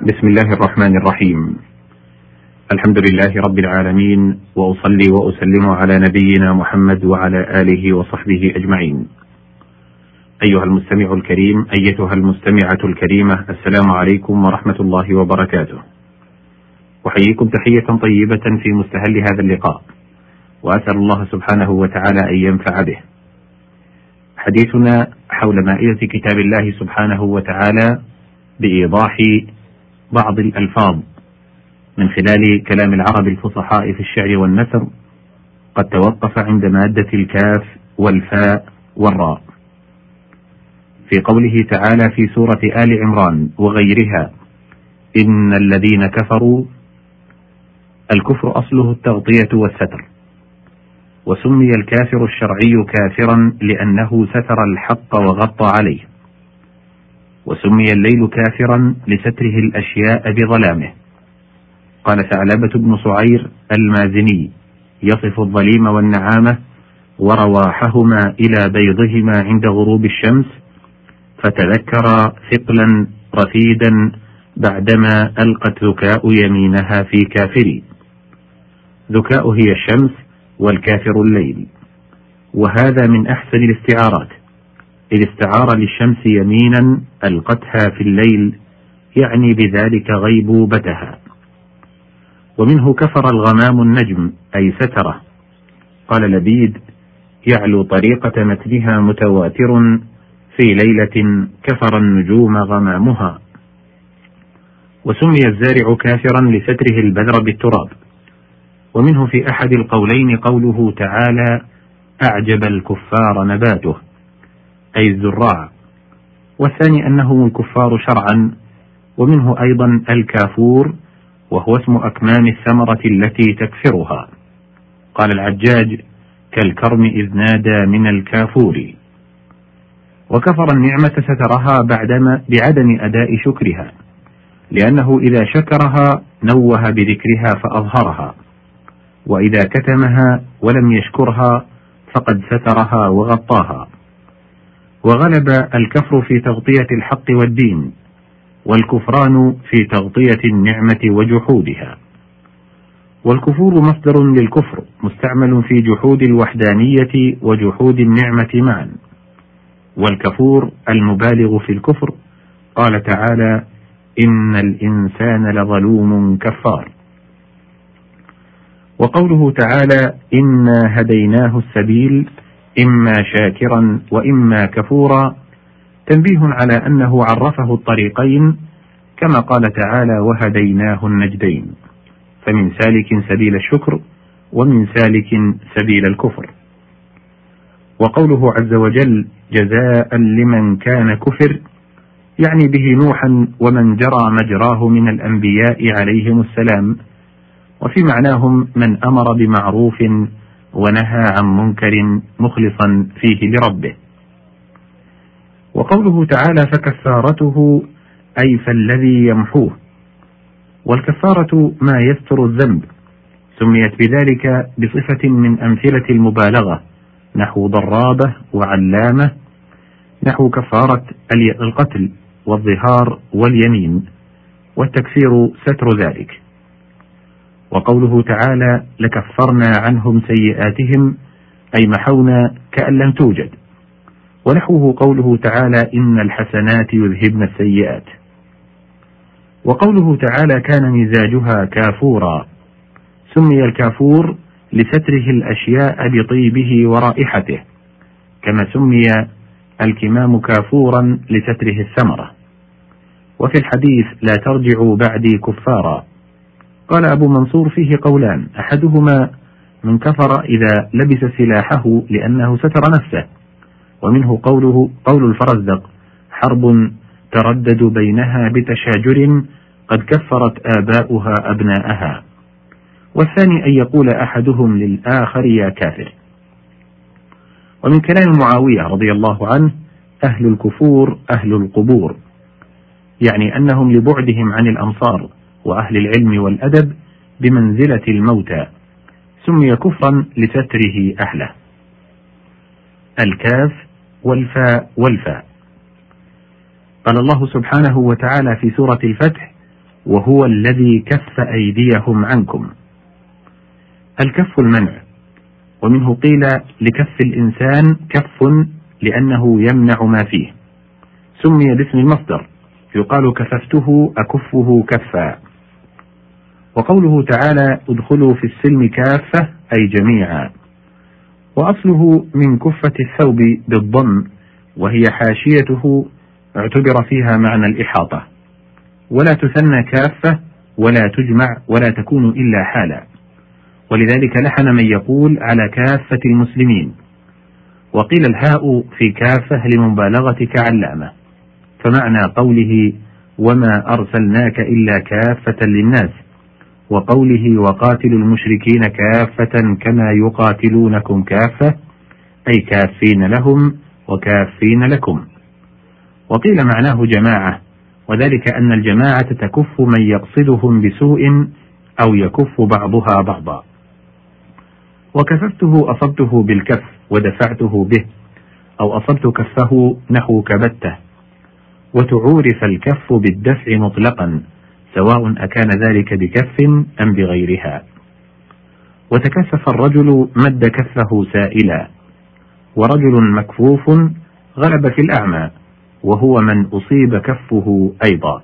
بسم الله الرحمن الرحيم. الحمد لله رب العالمين وأصلي وأسلم على نبينا محمد وعلى آله وصحبه أجمعين. أيها المستمع الكريم أيتها المستمعة الكريمة السلام عليكم ورحمة الله وبركاته. أحييكم تحية طيبة في مستهل هذا اللقاء وأسأل الله سبحانه وتعالى أن ينفع به. حديثنا حول مائدة كتاب الله سبحانه وتعالى بإيضاح بعض الألفاظ من خلال كلام العرب الفصحاء في الشعر والنثر قد توقف عند مادة الكاف والفاء والراء. في قوله تعالى في سورة آل عمران وغيرها إن الذين كفروا الكفر أصله التغطية والستر. وسمي الكافر الشرعي كافرا لأنه ستر الحق وغطى عليه. وسمي الليل كافرا لستره الأشياء بظلامه. قال ثعلبة بن صعير المازني يصف الظليم والنعامة ورواحهما إلى بيضهما عند غروب الشمس فتذكر ثقلا رفيدا بعدما ألقت ذكاء يمينها في كافري. ذكاء هي الشمس والكافر الليل. وهذا من أحسن الاستعارات. إذ استعار للشمس يمينا ألقتها في الليل يعني بذلك غيبوبتها ومنه كفر الغمام النجم أي سترة. قال لبيد يعلو طريقة متنها متواتر في ليلة كفر النجوم غمامها. وسمي الزارع كافرا لستره البذر بالتراب. ومنه في أحد القولين قوله تعالى أعجب الكفار نباته. أي الزراع. والثاني أنهم الكفار شرعا ومنه أيضا الكافور وهو اسم أكمام الثمرة التي تكفرها. قال العجاج كالكرم إذ نادى من الكافور. وكفر النعمة سترها بعدما بعدم أداء شكرها لأنه إذا شكرها نوه بذكرها فأظهرها. وإذا كتمها ولم يشكرها فقد سترها وغطاها. وغلب الكفر في تغطية الحق والدين والكفران في تغطية النعمة وجحودها. والكفور مصدر للكفر مستعمل في جحود الوحدانية وجحود النعمة معا. والكفور المبالغ في الكفر قال تعالى إن الإنسان لظلوم كفار. وقوله تعالى إنا هديناه السبيل إما شاكرا وإما كفورا. تنبيه على أنه عرفه الطريقين كما قال تعالى وهديناه النجدين فمن سالك سبيل الشكر ومن سالك سبيل الكفر. وقوله عز وجل جزاء لمن كان كفر يعني به نوحا ومن جرى مجراه من الأنبياء عليهم السلام وفي معناهم من أمر بمعروف ونهى عن منكر مخلصا فيه لربه. وقوله تعالى فكفارته أي فالذي يمحوه والكفارة ما يستر الذنب. سميت بذلك بصفة من أمثلة المبالغة نحو ضرابة وعلامة نحو كفارة القتل والظهار واليمين والتكفير ستر ذلك. وقوله تعالى لكفرنا عنهم سيئاتهم أي محونا كأن لم توجد. ونحوه قوله تعالى إن الحسنات يذهبن السيئات. وقوله تعالى كان مزاجها كافورا. سمي الكافور لستره الأشياء بطيبه ورائحته كما سمي الكمام كافورا لستره الثمرة. وفي الحديث لا ترجعوا بعدي كفارا. قال أبو منصور فيه قولان. أحدهما من كفر إذا لبس سلاحه لأنه ستر نفسه ومنه قوله قول الفرزدق حرب تردد بينها بتشاجر قد كفرت آباؤها أبناءها. والثاني أن يقول أحدهم للآخر يا كافر. ومن كلام معاوية رضي الله عنه أهل الكفور أهل القبور. يعني أنهم لبعدهم عن الأمصار وأهل العلم والأدب بمنزلة الموتى سمي كفرا لستره أهله. الكاف والفاء والفاء. قال الله سبحانه وتعالى في سورة الفتح وهو الذي كف أيديهم عنكم الكف المنع. ومنه قيل لكف الإنسان كف لأنه يمنع ما فيه سمي باسم المصدر. يقال كففته أكفه كفا وقوله تعالى ادخلوا في السلم كافة أي جميعا. وأصله من كفة الثوب بالضم وهي حاشيته اعتبر فيها معنى الإحاطة. ولا تثنى كافة ولا تجمع ولا تكون إلا حالا. ولذلك لحن من يقول على كافة المسلمين. وقيل الهاء في كافة لمبالغة كعلامة فمعنى قوله وما أرسلناك إلا كافة للناس. وقوله وقاتلوا المشركين كافة كما يقاتلونكم كافة أي كافين لهم وكافين لكم. وقيل معناه جماعة وذلك أن الجماعة تكف من يقصدهم بسوء أو يكف بعضها بعضا. وكففته أصبته بالكف ودفعته به أو أصبت كفه نحو كبته. وتعورف الكف بالدفع مطلقا. سواء أكان ذلك بكف أم بغيرها. وتكفف الرجل مد كفه سائلا. ورجل مكفوف غلب في الأعمى وهو من أصيب كفه أيضا.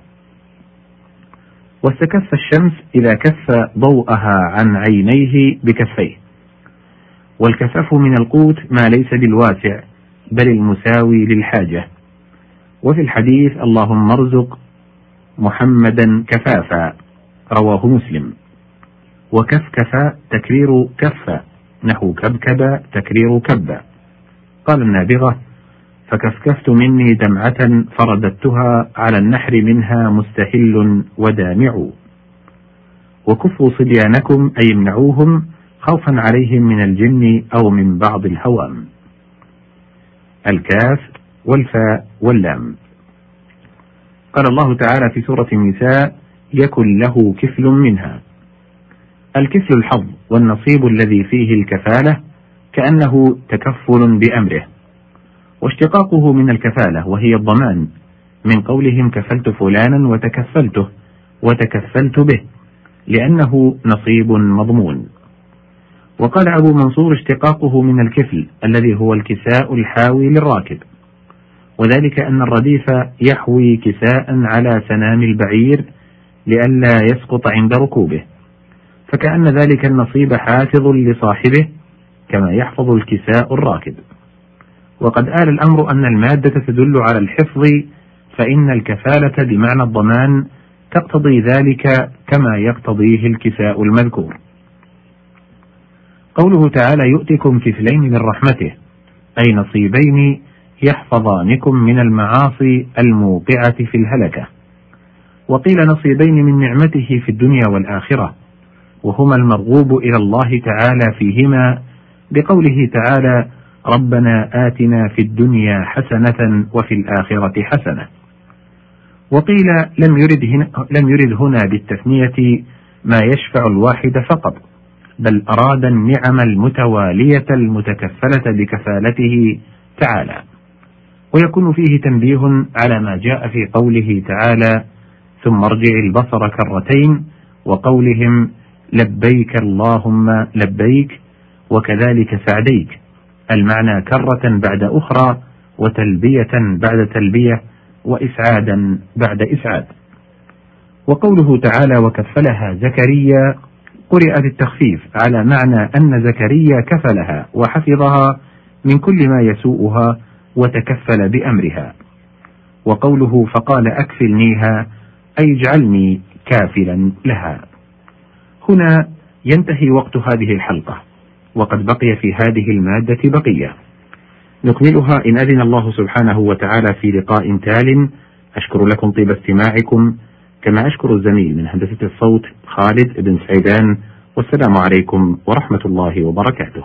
واستكف الشمس إذا كف ضوءها عن عينيه بكفيه. والكفاف من القوت ما ليس بالواسع بل المساوي للحاجة. وفي الحديث اللهم ارزق محمدا كفافا رواه مسلم. وكفكف تكرير كف نحو كبكب تكرير كب. قال النابغة فكفكفت مني دمعة فرددتها على النحر منها مستهل ودامع. وكفوا صبيانكم أي امنعوهم خوفا عليهم من الجن أو من بعض الهوام. الكاف والفاء واللام. قال الله تعالى في سورة النساء يكن له كفل منها. الكفل الحظ والنصيب الذي فيه الكفالة كأنه تكفل بأمره واشتقاقه من الكفالة وهي الضمان من قولهم كفلت فلانا وتكفلته وتكفلت به لأنه نصيب مضمون. وقال أبو منصور اشتقاقه من الكفل الذي هو الكساء الحاوي للراكب. وذلك أن الرديف يحوي كساء على سنام البعير لئلا يسقط عند ركوبه. فكأن ذلك النصيب حافظ لصاحبه كما يحفظ الكساء الراكب وقد آل الأمر أن المادة تدل على الحفظ فإن الكفالة بمعنى الضمان تقتضي ذلك كما يقتضيه الكساء المذكور. قوله تعالى يؤتكم كفلين من رحمته أي نصيبين يحفظانكم من المعاصي الموقعة في الهلكة. وقيل نصيبين من نعمته في الدنيا والآخرة وهما المرغوب إلى الله تعالى فيهما بقوله تعالى ربنا آتنا في الدنيا حسنة وفي الآخرة حسنة وقيل لم يرد هنا, لم يرد هنا بالتثنية ما يشفع الواحد فقط بل أراد النعم المتوالية المتكفلة بكفالته تعالى ويكون فيه تنبيه على ما جاء في قوله تعالى ثم ارجع البصر كرتين وقولهم لبيك اللهم لبيك وكذلك سعديك المعنى كرة بعد أخرى وتلبية بعد تلبية وإسعادا بعد إسعاد. وقوله تعالى وكفلها زكريا قرئ بالتخفيف على معنى أن زكريا كفلها وحفظها من كل ما يسوءها وتكفل بأمرها. وقوله فقال أكفلنيها أي اجعلني كافلا لها. هنا ينتهي وقت هذه الحلقة وقد بقي في هذه المادة بقية. نكملها إن أذن الله سبحانه وتعالى في لقاء تال. أشكر لكم طيب استماعكم. كما أشكر الزميل من هندسة الصوت خالد بن سعيدان. والسلام عليكم ورحمة الله وبركاته.